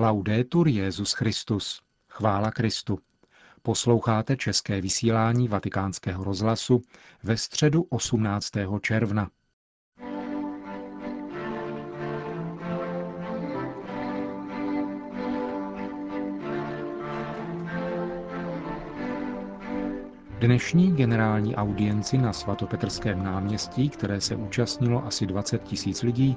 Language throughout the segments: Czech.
Laudetur Jezus Christus. Chvála Kristu. Posloucháte české vysílání Vatikánského rozhlasu ve středu 18. června. Dnešní generální audienci na svatopetrském náměstí, které se účastnilo asi 20 tisíc lidí,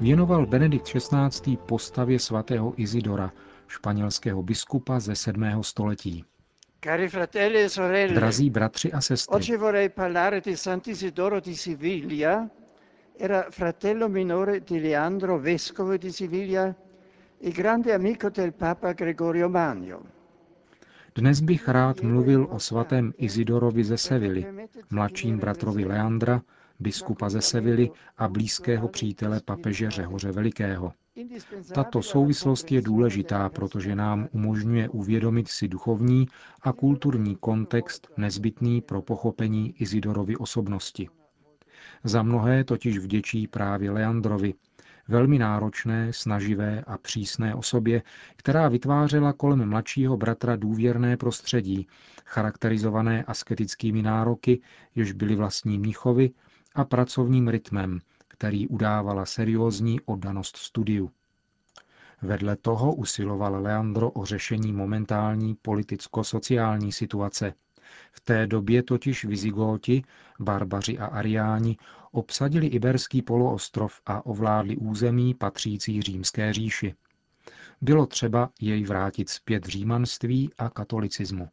věnoval Benedikt XVI. postavě svatého Izidora, španělského biskupa ze 7. století. E Drazí bratři a sestry. Era fratello minore di Leandro, vescovo di Siviglia e grande amico del Papa Gregorio Magno. Dnes bych rád mluvil o svatém Izidorovi ze Sevily, mladším bratrovi Leandra, biskupa ze Sevily a blízkého přítele papeže Řehoře Velikého. Tato souvislost je důležitá, protože nám umožňuje uvědomit si duchovní a kulturní kontext nezbytný pro pochopení Izidorovy osobnosti. Za mnohé totiž vděčí právě Leandrovi, velmi náročné, snaživé a přísné osobě, která vytvářela kolem mladšího bratra důvěrné prostředí, charakterizované asketickými nároky, jež byly vlastní Mnichovi, a pracovním rytmem, který udávala seriózní oddanost studiu. Vedle toho usiloval Leandro o řešení momentální politicko-sociální situace. V té době totiž Vizigóti, barbaři a ariáni obsadili Iberský poloostrov a ovládli území patřící římské říši. Bylo třeba jej vrátit zpět římanství a katolicismu.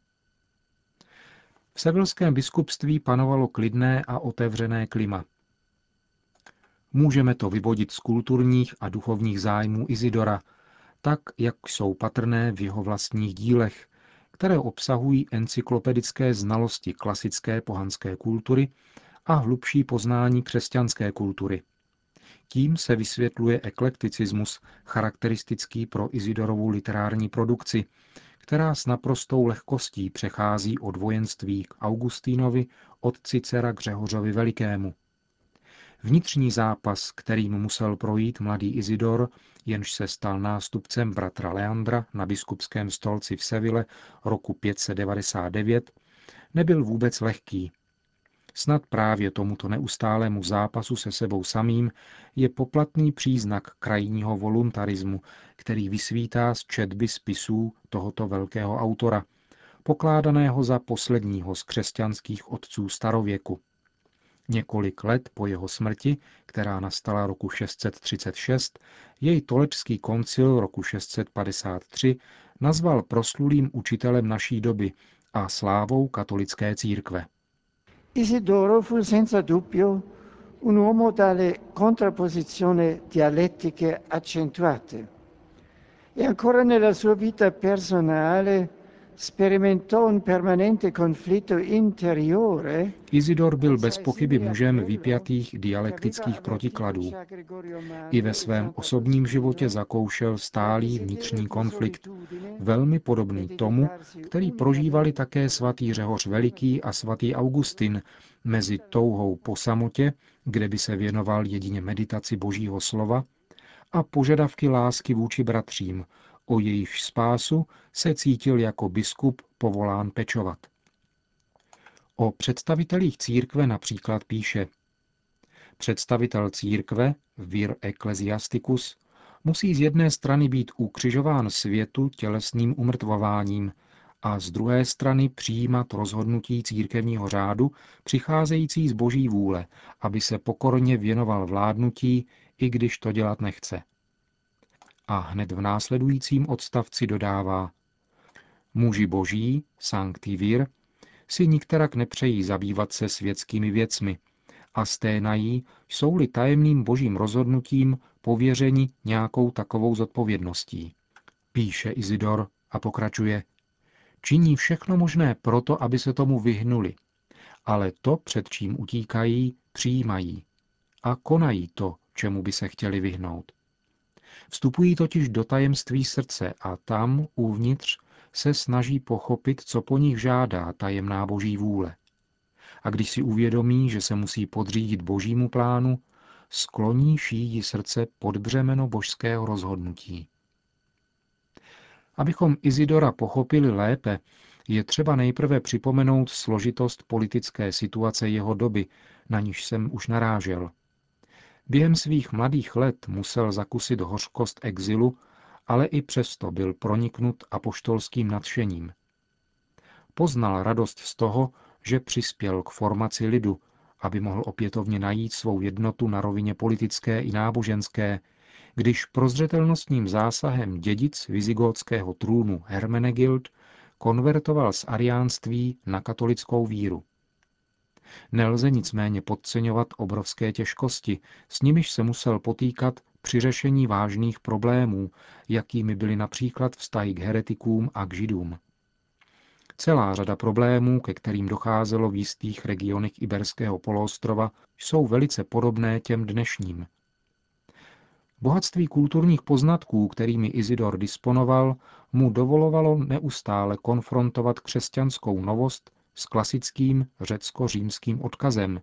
V sevilském biskupství panovalo klidné a otevřené klima. Můžeme to vyvodit z kulturních a duchovních zájmů Izidora, tak, jak jsou patrné v jeho vlastních dílech, které obsahují encyklopedické znalosti klasické pohanské kultury a hlubší poznání křesťanské kultury. Tím se vysvětluje eklekticismus charakteristický pro Izidorovu literární produkci, která s naprostou lehkostí přechází od vojenství k Augustínovi, od Cicera k Řehořovi Velikému. Vnitřní zápas, kterým musel projít mladý Izidor, jenž se stal nástupcem bratra Leandra na biskupském stolci v Seville roku 599, nebyl vůbec lehký. Snad právě tomuto neustálému zápasu se sebou samým je poplatný příznak krajního voluntarismu, který vysvítá z četby spisů tohoto velkého autora, pokládaného za posledního z křesťanských otců starověku. Několik let po jeho smrti, která nastala roku 636, jej Tolečský koncil roku 653 nazval proslulým učitelem naší doby a slávou katolické církve. Isidoro fu senza dubbio un uomo dalle contrapposizioni dialettiche accentuate. E ancora nella sua vita personale sperimentò un permanente conflitto interiore. Izidor byl bez pochyby mužem vypjatých dialektických protikladů. I ve svém osobním životě zakoušel stálý vnitřní konflikt, velmi podobný tomu, který prožívali také svatý Řehoř Veliký a svatý Augustin mezi touhou po samotě, kde by se věnoval jedině meditaci božího slova, a požadavky lásky vůči bratřím, o jejich spásu se cítil jako biskup povolán pečovat. O představitelích církve například píše Představitel církve, vir ecclesiasticus, musí z jedné strany být ukřižován světu tělesným umrtvováním a z druhé strany přijímat rozhodnutí církevního řádu přicházející z boží vůle, aby se pokorně věnoval vládnutí, i když to dělat nechce a hned v následujícím odstavci dodává Muži boží, sancti vir, si nikterak nepřejí zabývat se světskými věcmi a sténají, jsou-li tajemným božím rozhodnutím pověřeni nějakou takovou zodpovědností. Píše Izidor a pokračuje. Činí všechno možné proto, aby se tomu vyhnuli, ale to, před čím utíkají, přijímají a konají to, čemu by se chtěli vyhnout. Vstupují totiž do tajemství srdce a tam, uvnitř, se snaží pochopit, co po nich žádá tajemná boží vůle. A když si uvědomí, že se musí podřídit božímu plánu, skloní šíjí srdce pod břemeno božského rozhodnutí. Abychom Izidora pochopili lépe, je třeba nejprve připomenout složitost politické situace jeho doby, na níž jsem už narážel. Během svých mladých let musel zakusit hořkost exilu, ale i přesto byl proniknut apoštolským nadšením. Poznal radost z toho, že přispěl k formaci lidu, aby mohl opětovně najít svou jednotu na rovině politické i náboženské, když prozřetelnostním zásahem dědic vizigótského trůnu Hermenegild konvertoval z ariánství na katolickou víru. Nelze nicméně podceňovat obrovské těžkosti, s nimiž se musel potýkat při řešení vážných problémů, jakými byly například vztahy k heretikům a k židům. Celá řada problémů, ke kterým docházelo v jistých regionech Iberského poloostrova, jsou velice podobné těm dnešním. Bohatství kulturních poznatků, kterými Izidor disponoval, mu dovolovalo neustále konfrontovat křesťanskou novost s klasickým řecko-římským odkazem,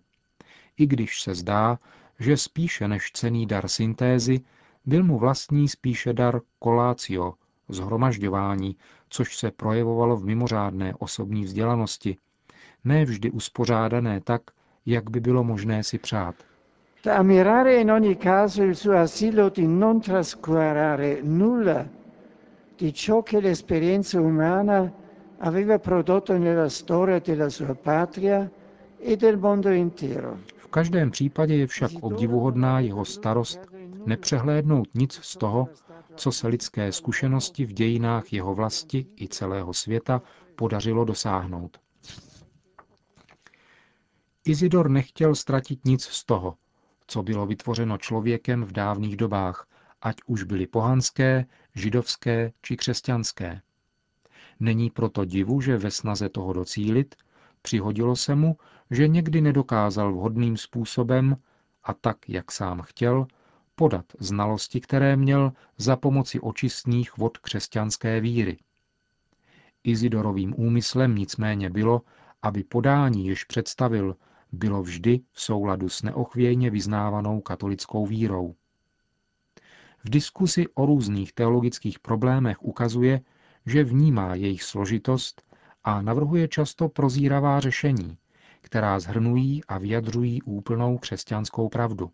i když se zdá, že spíše než cený dar syntézy byl mu vlastní spíše dar kolácio, zhromažďování, což se projevovalo v mimořádné osobní vzdělanosti, ne vždy uspořádané tak, jak by bylo možné si přát. Di non aveva prodotto nella storia della sua patria e del mondo intero. V každém případě je však obdivuhodná jeho starost nepřehlédnout nic z toho, co se lidské zkušenosti v dějinách jeho vlasti i celého světa podařilo dosáhnout. Izidor nechtěl ztratit nic z toho, co bylo vytvořeno člověkem v dávných dobách, ať už byly pohanské, židovské či křesťanské. Není proto divu, že ve snaze toho docílit přihodilo se mu, že někdy nedokázal vhodným způsobem a tak, jak sám chtěl, podat znalosti, které měl za pomoci očistných vod křesťanské víry. Izidorovým úmyslem nicméně bylo, aby podání, jež představil, bylo vždy v souladu s neochvějně vyznávanou katolickou vírou. V diskusi o různých teologických problémech ukazuje, že vnímá jejich složitost a navrhuje často prozíravá řešení, která zhrnují a vyjadřují úplnou křesťanskou pravdu.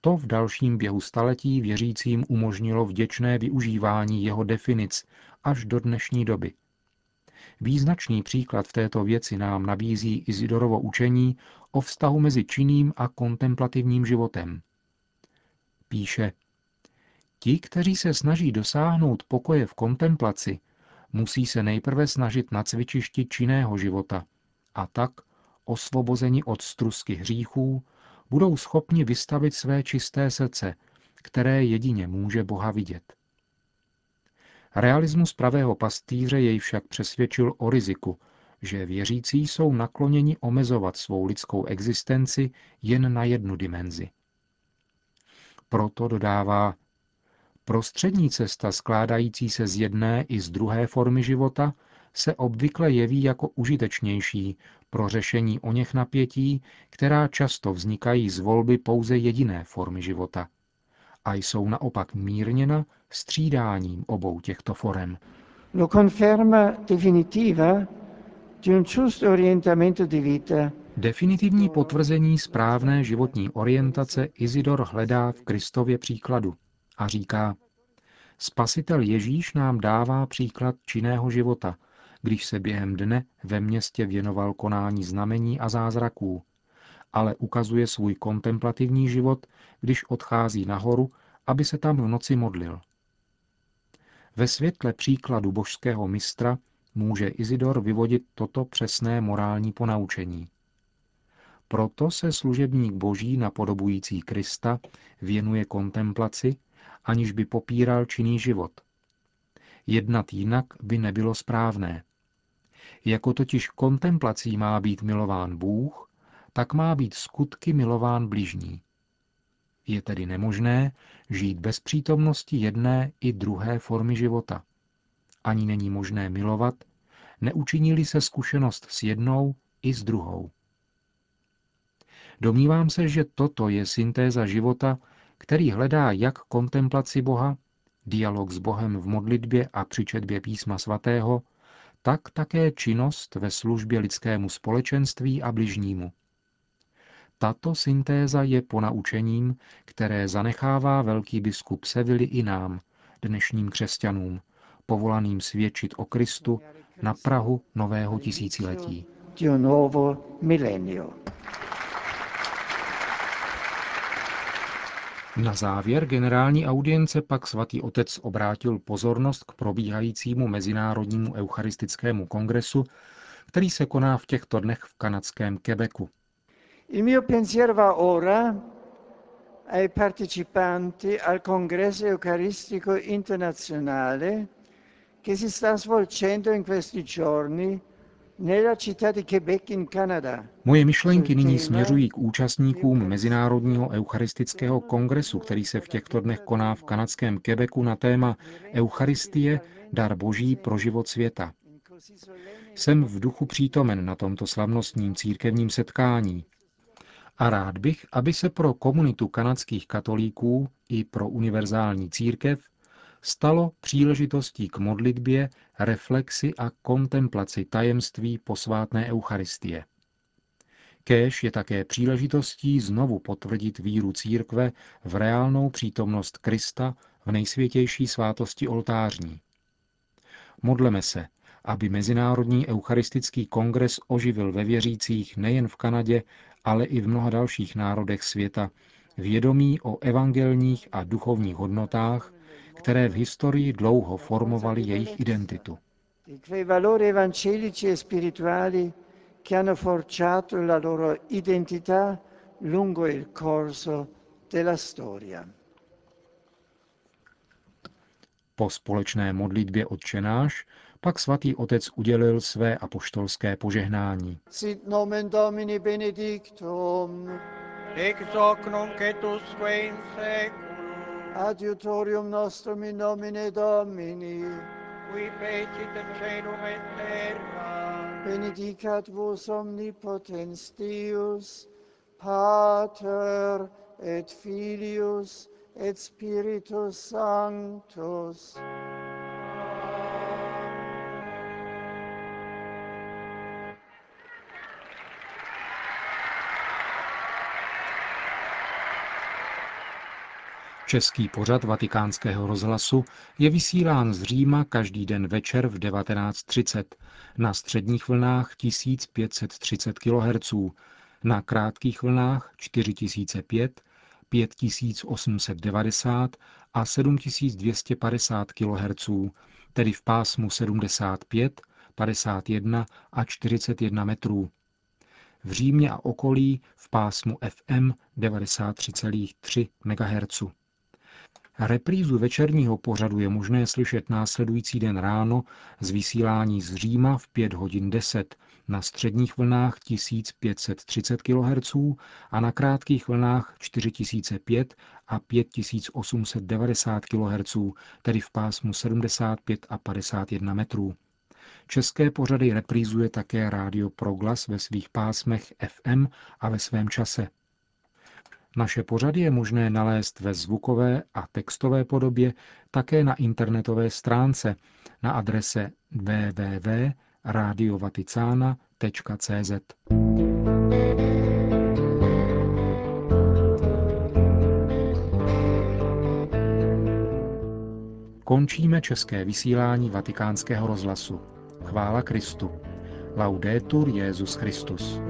To v dalším běhu staletí věřícím umožnilo vděčné využívání jeho definic až do dnešní doby. Význačný příklad v této věci nám nabízí Izidorovo učení o vztahu mezi činným a kontemplativním životem. Píše, ti, kteří se snaží dosáhnout pokoje v kontemplaci, musí se nejprve snažit na cvičišti činného života a tak, osvobozeni od strusky hříchů, budou schopni vystavit své čisté srdce, které jedině může Boha vidět. Realismus pravého pastýře jej však přesvědčil o riziku, že věřící jsou nakloněni omezovat svou lidskou existenci jen na jednu dimenzi. Proto dodává, prostřední cesta skládající se z jedné i z druhé formy života se obvykle jeví jako užitečnější pro řešení o něch napětí, která často vznikají z volby pouze jediné formy života. A jsou naopak mírněna střídáním obou těchto forem. Lo conferma definitiva di un giusto orientamento di vita. Definitivní potvrzení správné životní orientace Izidor hledá v Kristově příkladu a říká, Spasitel Ježíš nám dává příklad činného života, když se během dne ve městě věnoval konání znamení a zázraků, ale ukazuje svůj kontemplativní život, když odchází nahoru, aby se tam v noci modlil. Ve světle příkladu božského mistra může Izidor vyvodit toto přesné morální ponaučení. Proto se služebník boží napodobující Krista věnuje kontemplaci, aniž by popíral činný život. Jednat jinak by nebylo správné. Jako totiž kontemplací má být milován Bůh, tak má být skutky milován bližní. Je tedy nemožné žít bez přítomnosti jedné i druhé formy života. Ani není možné milovat, neučinili se zkušenost s jednou i s druhou. Domnívám se, že toto je syntéza života, který hledá jak kontemplaci Boha, dialog s Bohem v modlitbě a při četbě písma svatého, tak také činnost ve službě lidskému společenství a bližnímu. Tato syntéza je ponaučením, které zanechává velký biskup Sevily i nám, dnešním křesťanům, povolaným svědčit o Kristu na Prahu nového tisíciletí. Na závěr generální audience pak svatý otec obrátil pozornost k probíhajícímu Mezinárodnímu eucharistickému kongresu, který se koná v těchto dnech v kanadském Quebecu. Il mio pensiero va ora ai partecipanti al congresso eucaristico internazionale che si sta svolgendo in questi giorni Moje myšlenky nyní směřují k účastníkům Mezinárodního eucharistického kongresu, který se v těchto dnech koná v kanadském Quebecu na téma Eucharistie, dar boží pro život světa. Jsem v duchu přítomen na tomto slavnostním církevním setkání, a rád bych, aby se pro komunitu kanadských katolíků i pro univerzální církev stalo příležitostí k modlitbě, reflexi a kontemplaci tajemství posvátné Eucharistie. Kéž je také příležitostí znovu potvrdit víru církve v reálnou přítomnost Krista v nejsvětější svátosti oltářní. Modleme se, aby Mezinárodní eucharistický kongres oživil ve věřících nejen v Kanadě, ale i v mnoha dalších národech světa vědomí o evangelních a duchovních hodnotách, které v historii dlouho formovaly jejich identitu. che hanno forgiato la loro identità lungo il corso della storia. Po společné modlitbě odčenáš pak svatý otec udělil své apoštolské požehnání. Sit nomen Domini benedictum, ex hoc nunc et usque in adiutorium nostrum in nomine Domini, qui fecit celum et terra, benedicat vos omnipotens Deus, Pater et Filius et Spiritus Sanctus. Český pořad vatikánského rozhlasu je vysílán z Říma každý den večer v 19.30 na středních vlnách 1530 kHz, na krátkých vlnách 4005, 5890 a 7250 kHz, tedy v pásmu 75, 51 a 41 metrů. V Římě a okolí v pásmu FM 93,3 MHz. Reprízu večerního pořadu je možné slyšet následující den ráno z vysílání z Říma v 5 hodin 10 na středních vlnách 1530 kHz a na krátkých vlnách 4005 a 5890 kHz, tedy v pásmu 75 a 51 metrů. České pořady reprízuje také rádio Proglas ve svých pásmech FM a ve svém čase. Naše pořady je možné nalézt ve zvukové a textové podobě také na internetové stránce na adrese www.radiovaticana.cz. Končíme české vysílání vatikánského rozhlasu. Chvála Kristu. Laudetur Jezus Christus.